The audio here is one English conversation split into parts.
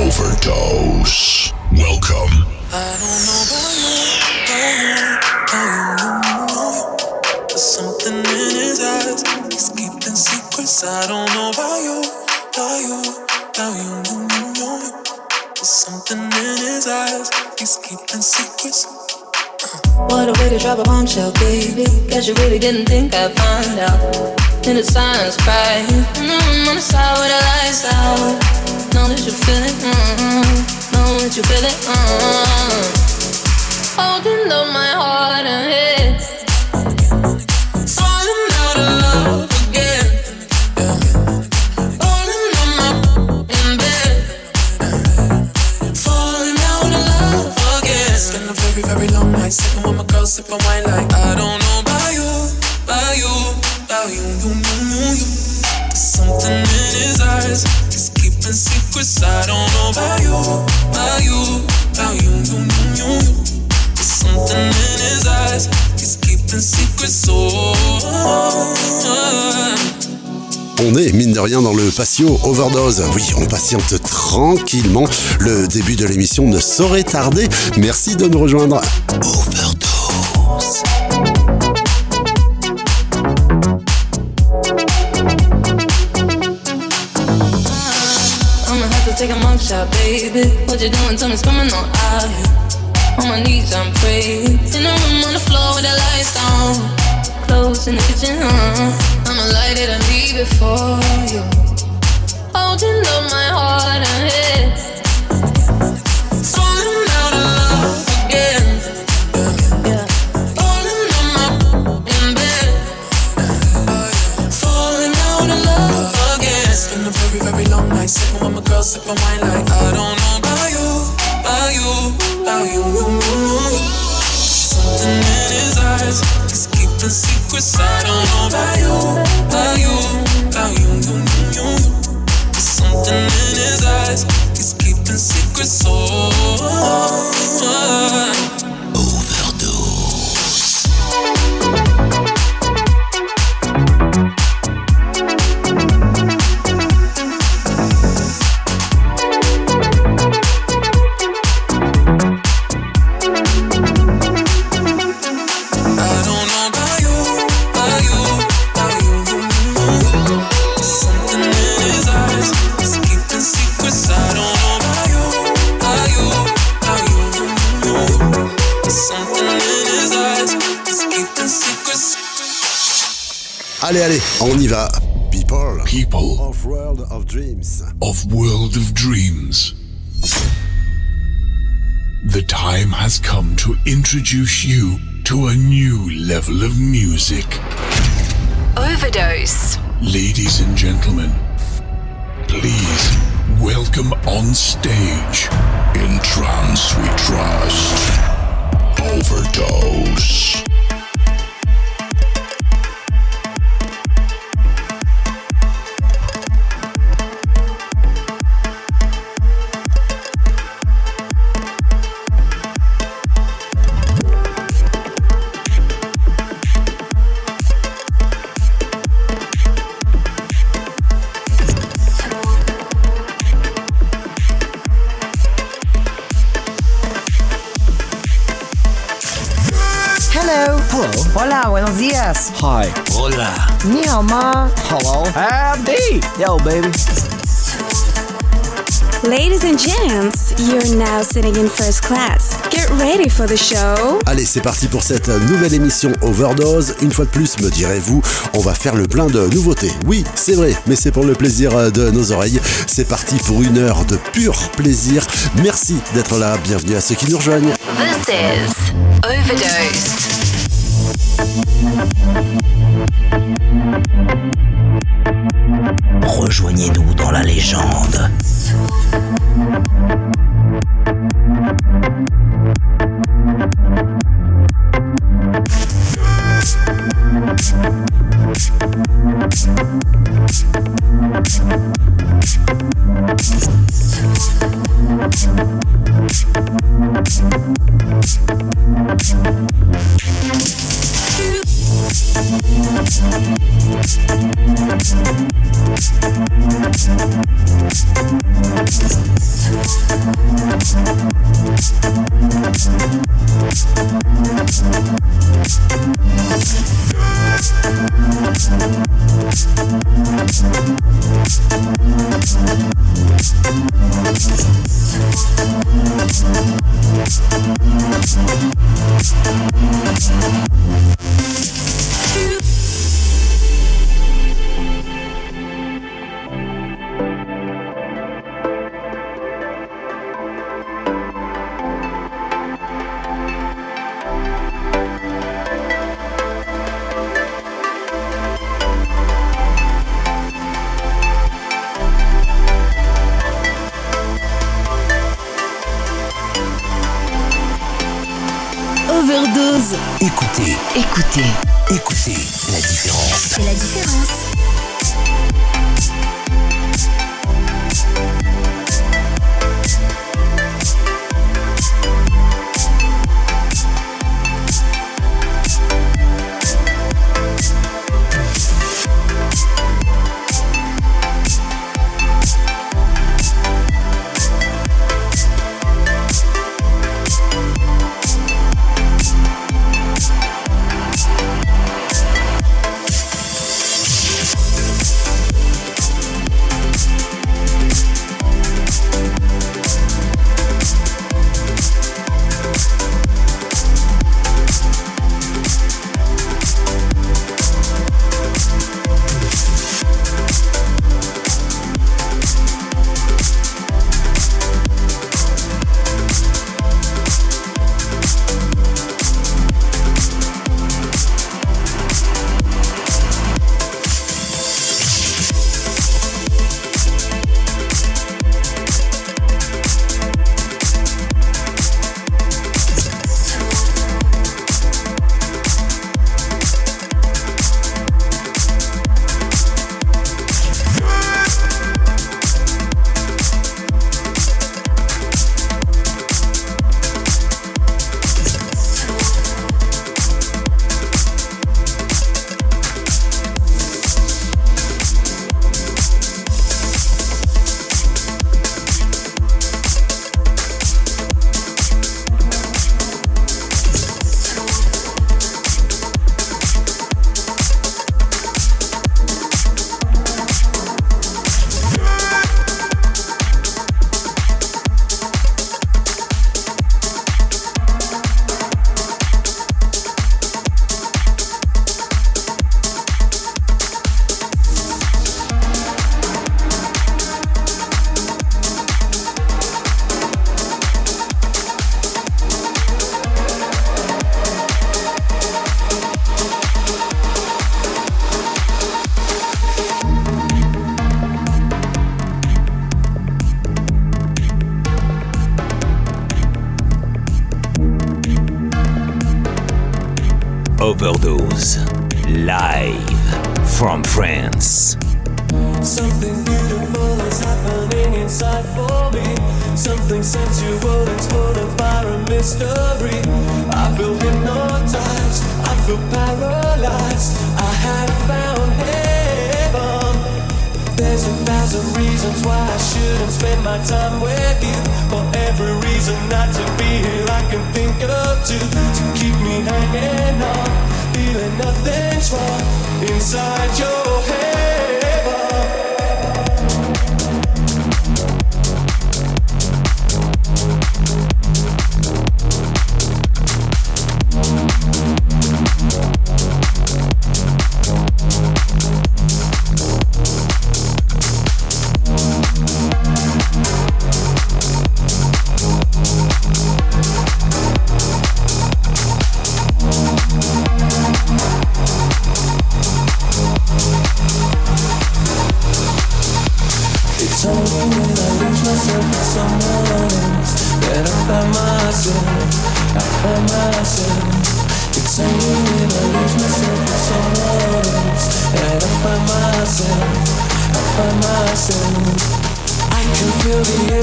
Overdose. Welcome. I don't know about you, about you, There's something in his eyes. He's keeping secrets. I don't know about you, about you, about you, There's something in his eyes. He's keeping secrets. What a way to drop a bombshell, baby. Guess you really didn't think I'd find out. In the silence, crying. Mm-hmm, on the side with the lights out. Know that you feel it. Mm-hmm. Know that you feel it. Mm-hmm. Holding my heart and very, long. Sipping with my girl, sipping wine like I don't know about you, about you, about you, you, you, you. There's something in his eyes. He's keeping secrets. I don't know about you, about you, about you, you, you, you, you. There's something in his eyes. He's keeping secrets. Oh. On est, mine de rien, dans le patio Overdose. Oui, on patiente tranquillement. Le début de l'émission ne saurait tarder. Merci de nous rejoindre. Overdose. Take a mug shot, baby. What you doing? Tell me, coming on out. On my knees, I'm praying. In the room on the floor with the lights down. Close in the kitchen, uh. I'ma light it and leave it for you. Holding up my heart and head. Introduce you to a new level of music. Overdose. Ladies and gentlemen, please welcome on stage. In trance we trust. Overdose. Hello. Hello. Hola, buenos días. Hi. Ni hao ma. Hello. Howdy. Yo, baby. Ladies and gents, you're now sitting in first class. Get ready for the show. Allez, c'est parti pour cette nouvelle émission Overdose. Une fois de plus, me direz-vous, on va faire le plein de nouveautés. Oui, c'est vrai, mais c'est pour le plaisir de nos oreilles. C'est parti pour une heure de pur plaisir. Merci d'être là. Bienvenue à ceux qui nous rejoignent. This is Overdose. Rejoignez-nous dans la légende. Écoutez, Écoutez, écoutez la différence. c'est la différence.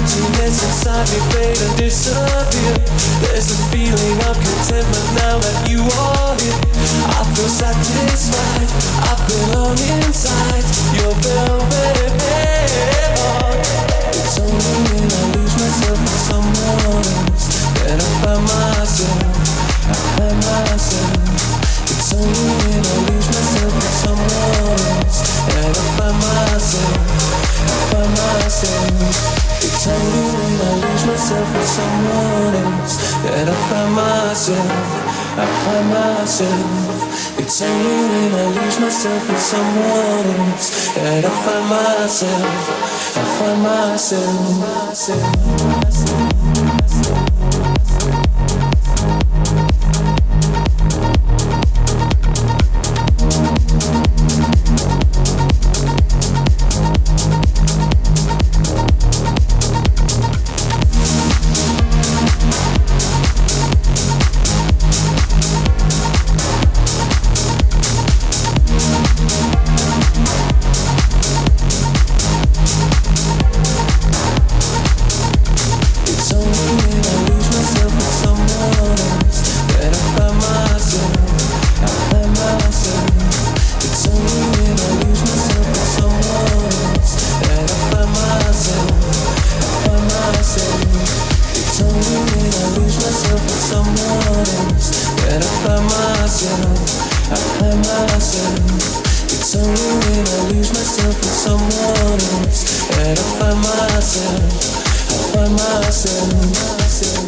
Emptiness inside me fade and disappear. There's a feeling of contentment now that you are here. I feel satisfied. I belong inside your velvet heaven. It's only when I lose myself with someone else that I find myself. I find myself. It's only when I lose myself with someone else that I find myself. I find myself. It's only when I lose myself with someone else that I find myself. I find myself. It's only when I lose myself with someone else that I find myself. I find myself. myself, I find myself. myself.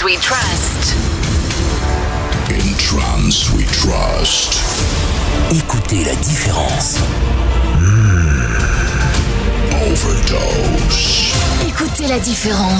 Trance we trust. In trance we trust. Écoutez la différence. Overdose. Écoutez la différence.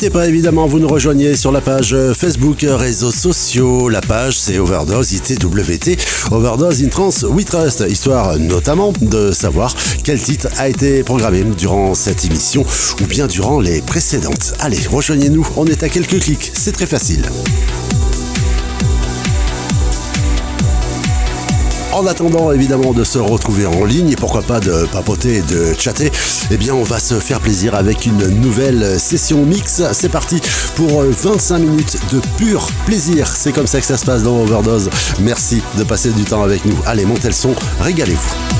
N'hésitez pas évidemment, vous nous rejoignez sur la page Facebook, réseaux sociaux. La page c'est Overdose ITWT, Overdose in Trance We Trust, histoire notamment de savoir quel titre a été programmé durant cette émission ou bien durant les précédentes. Allez, rejoignez-nous, on est à quelques clics, c'est très facile. En attendant évidemment de se retrouver en ligne et pourquoi pas de papoter et de chatter, eh bien on va se faire plaisir avec une nouvelle session mix. C'est parti pour 25 minutes de pur plaisir. C'est comme ça que ça se passe dans Overdose. Merci de passer du temps avec nous. Allez, montez le son, régalez-vous.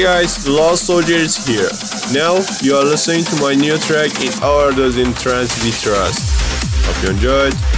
Hey guys, Lost Soldiers here. Now you are listening to my new track in Overdose in Trance We Trust. Hope you enjoyed.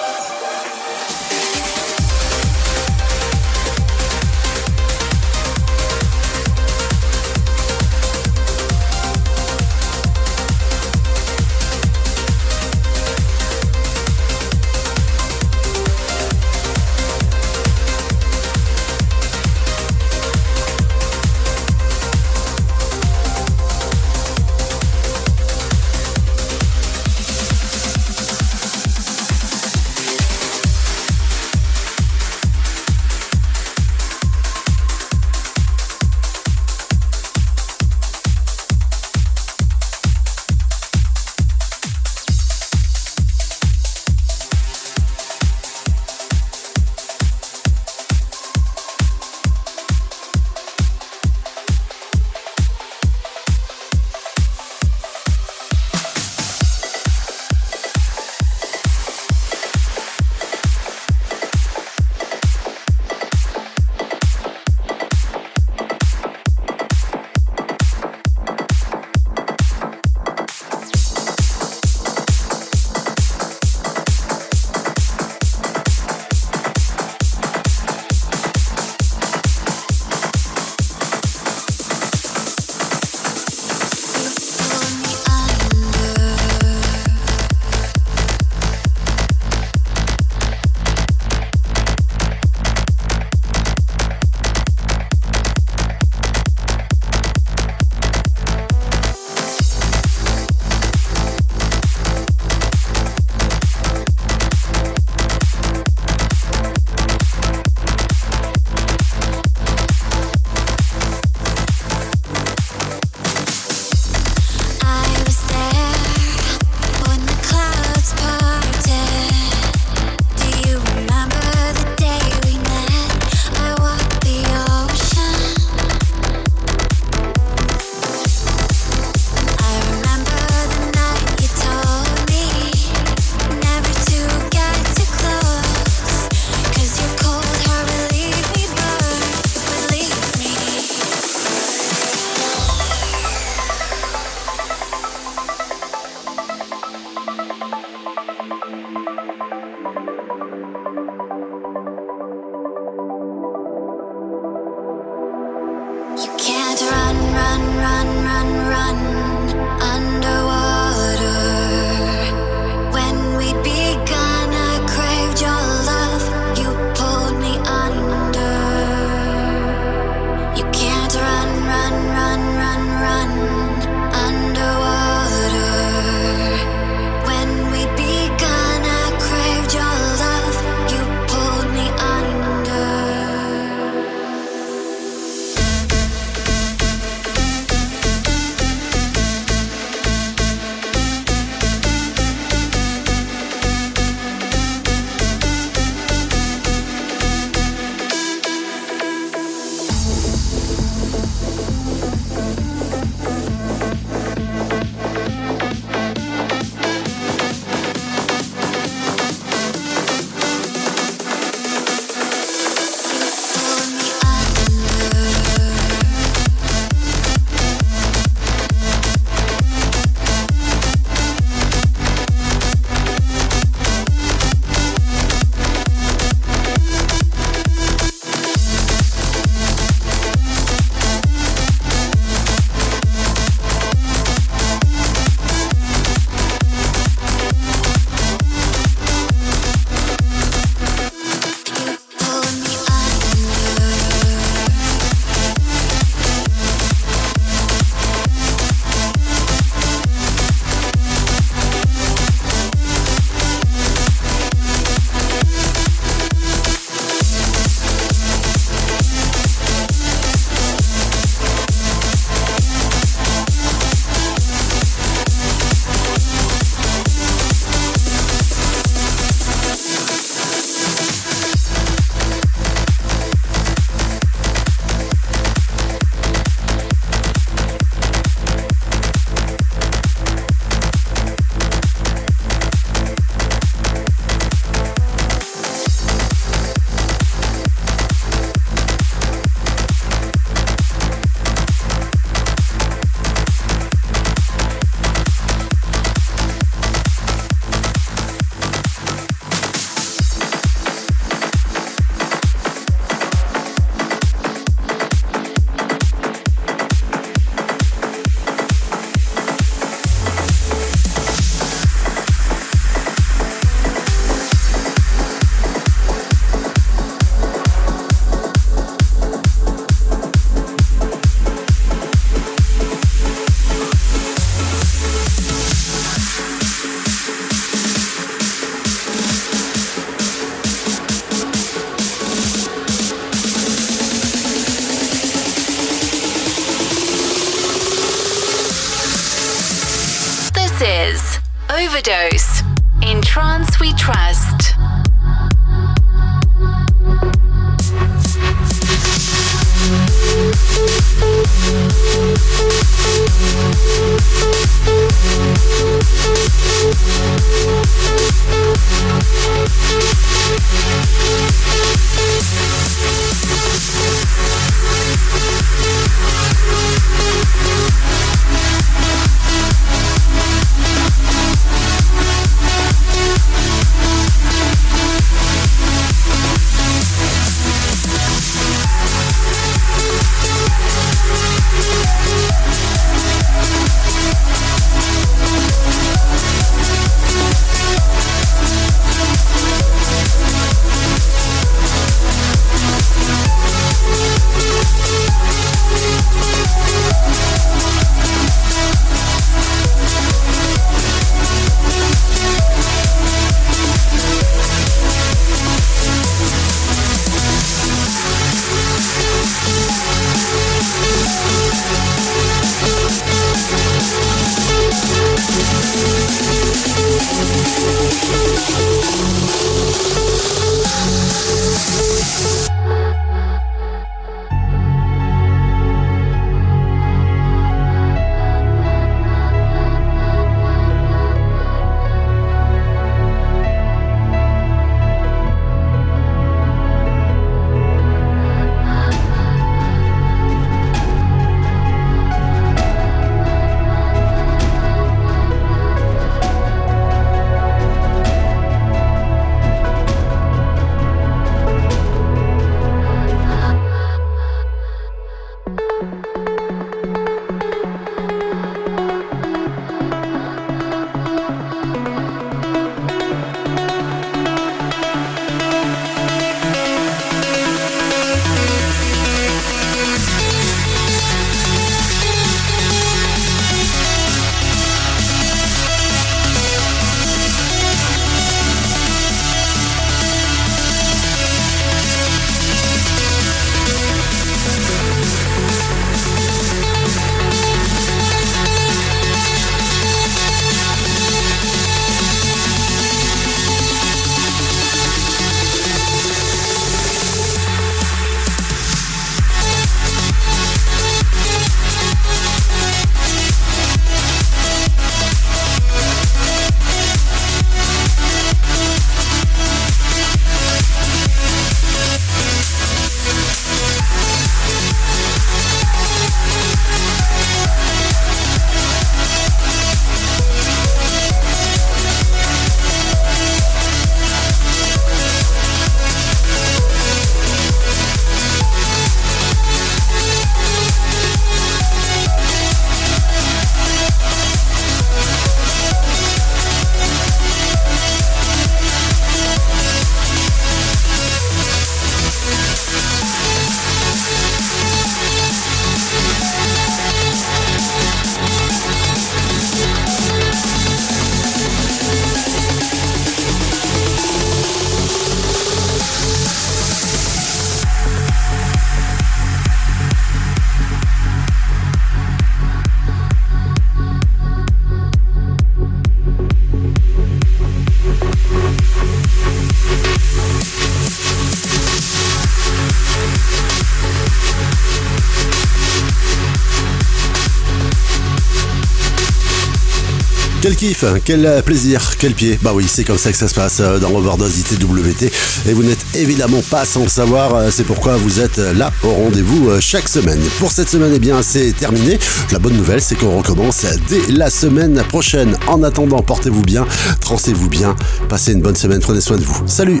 Kiff, quel plaisir, quel pied. Bah oui, c'est comme ça que ça se passe euh, dans Overdose ITWT. Et vous n'êtes évidemment pas sans le savoir. euh, C'est pourquoi vous êtes là au rendez-vous euh, chaque semaine. Pour cette semaine, eh bien, c'est terminé. La bonne nouvelle, c'est qu'on recommence dès la semaine prochaine. En attendant, portez-vous bien, trancez-vous bien, passez une bonne semaine, prenez soin de vous. Salut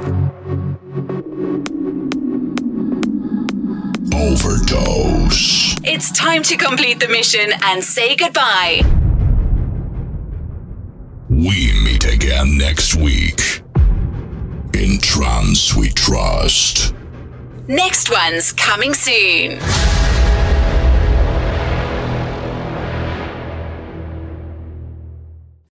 Overdose. It's time to complete the mission and say goodbye. Again next week. In trance we trust. Next one's coming soon.